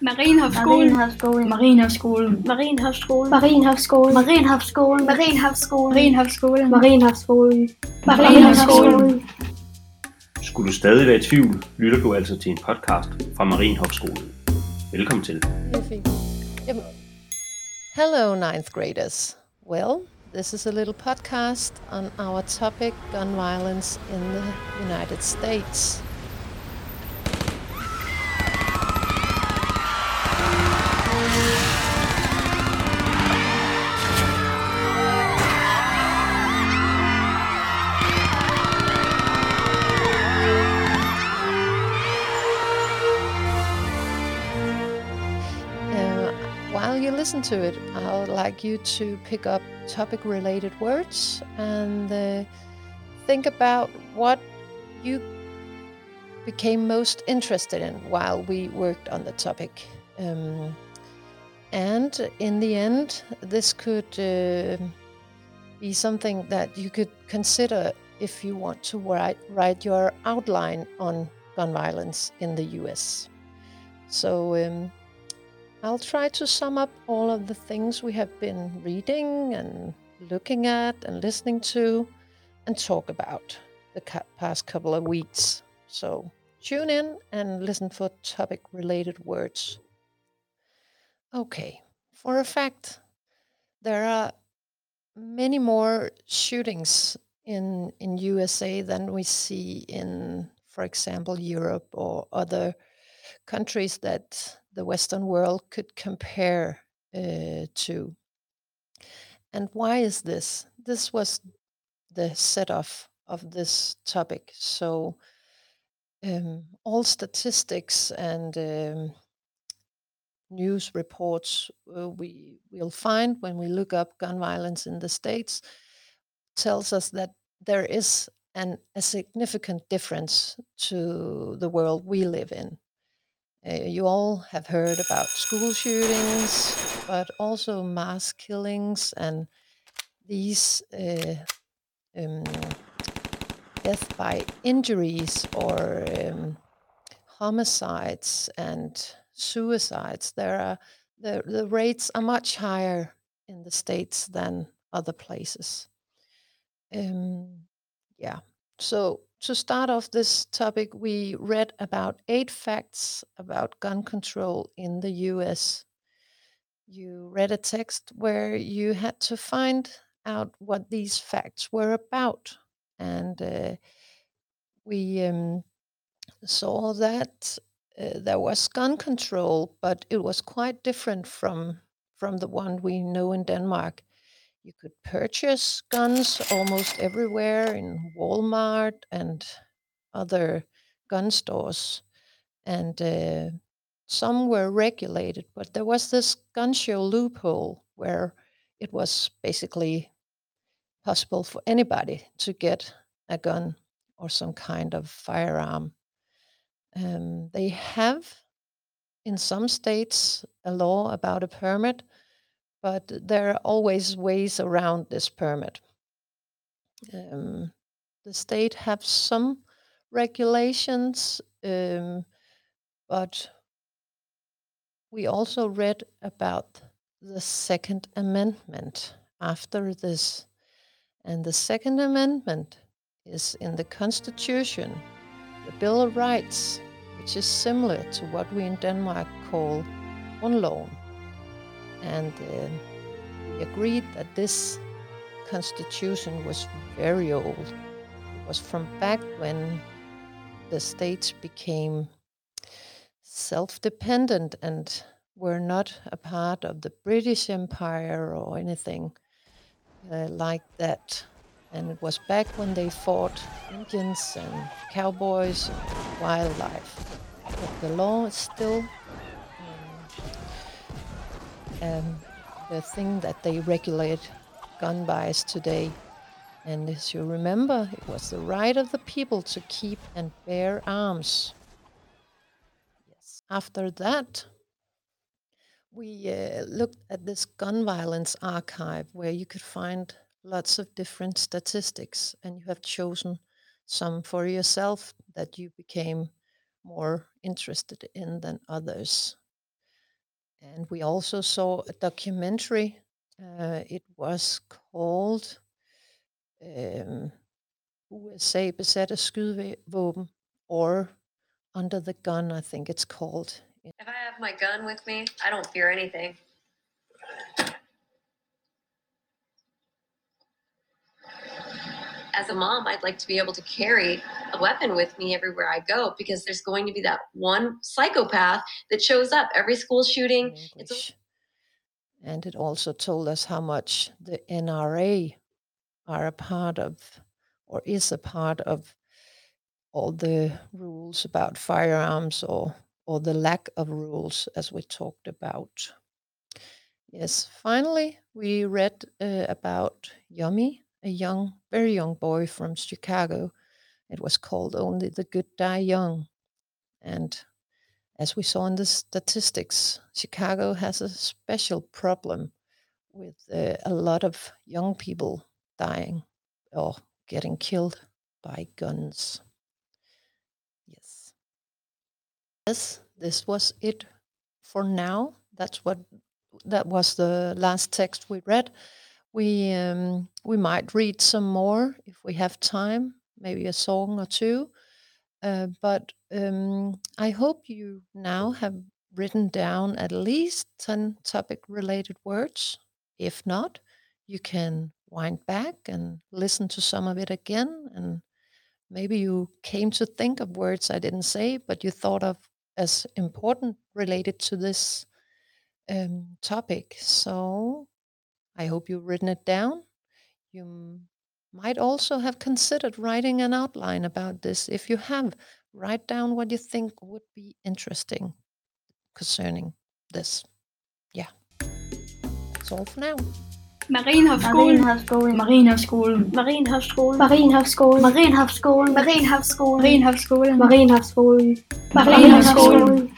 Marienhavsskolen. Marienhavsskolen. Marienhavsskolen. Marienhavsskolen. Marienhavsskolen. Marienhavsskolen. Marienhavsskolen. Marienhavsskolen. Marienhavsskolen. Marienhavsskolen. Skulle du stadig være i tvivl, lytter du altså til en podcast fra Marienhofskolen. Velkommen til. Er. Hello, ninth graders. Well, this is a little podcast on our topic gun violence in the United States. Listen to it, I would like you to pick up topic related words and uh, think about what you became most interested in while we worked on the topic. Um, and in the end, this could uh, be something that you could consider if you want to write, write your outline on gun violence in the US. So, um, I'll try to sum up all of the things we have been reading and looking at and listening to and talk about the past couple of weeks. So tune in and listen for topic related words. Okay, for a fact, there are many more shootings in, in USA than we see in, for example, Europe or other countries that the Western world could compare uh, to. And why is this? This was the set off of this topic. So, um, all statistics and um, news reports uh, we will find when we look up gun violence in the states tells us that there is an, a significant difference to the world we live in. Uh, you all have heard about school shootings, but also mass killings and these uh, um, death by injuries or um, homicides and suicides. There are the, the rates are much higher in the states than other places. Um, yeah. So to start off this topic, we read about eight facts about gun control in the US. You read a text where you had to find out what these facts were about. And uh, we um, saw that uh, there was gun control, but it was quite different from, from the one we know in Denmark. You could purchase guns almost everywhere in Walmart and other gun stores. And uh, some were regulated, but there was this gun show loophole where it was basically possible for anybody to get a gun or some kind of firearm. Um, they have, in some states, a law about a permit, but there are always ways around this permit. Um, the state have some regulations, um, but we also read about the Second Amendment after this. And the Second Amendment is in the Constitution, the Bill of Rights, which is similar to what we in Denmark call Grundloven. And uh, agreed that this constitution was very old. It was from back when the states became self dependent and were not a part of the British Empire or anything uh, like that. And it was back when they fought Indians and cowboys and wildlife. But the law is still um, the thing that they regulate gun buys today. And as you remember, it was the right of the people to keep and bear arms. Yes. After that, we uh, looked at this gun violence archive where you could find lots of different statistics, and you have chosen some for yourself that you became more interested in than others. And we also saw a documentary. Uh, it was called um, USA besatte skydevåben or Under the Gun, I think it's called. If I have my gun with me, I don't fear anything. As a mom, I'd like to be able to carry a weapon with me everywhere I go because there's going to be that one psychopath that shows up every school shooting. It's a- English. And it also told us how much the NRA are a part of, or is a part of, all the rules about firearms or or the lack of rules, as we talked about. Yes, finally, we read uh, about Yummy, a young, very young boy from Chicago. It was called Only the Good Die Young. And as we saw in the statistics, Chicago has a special problem with uh, a lot of young people dying or getting killed by guns. Yes. Yes, this was it for now. That's what that was the last text we read. We um, we might read some more if we have time, maybe a song or two. Uh, but um, I hope you now have written down at least 10 topic related words. If not, you can wind back and listen to some of it again. And maybe you came to think of words I didn't say, but you thought of as important related to this um, topic. So I hope you've written it down. You m- might also have considered writing an outline about this. If you have, write down what you think would be interesting concerning this. Yeah. That's all for now. Marienhavsskolen. Marienhavsskolen. Marienhavsskolen. Marienhavsskolen. Marienhavsskolen. Marienhavsskolen. Marienhavsskolen. Marienhavsskolen. Marienhavsskolen. Marienhavsskolen.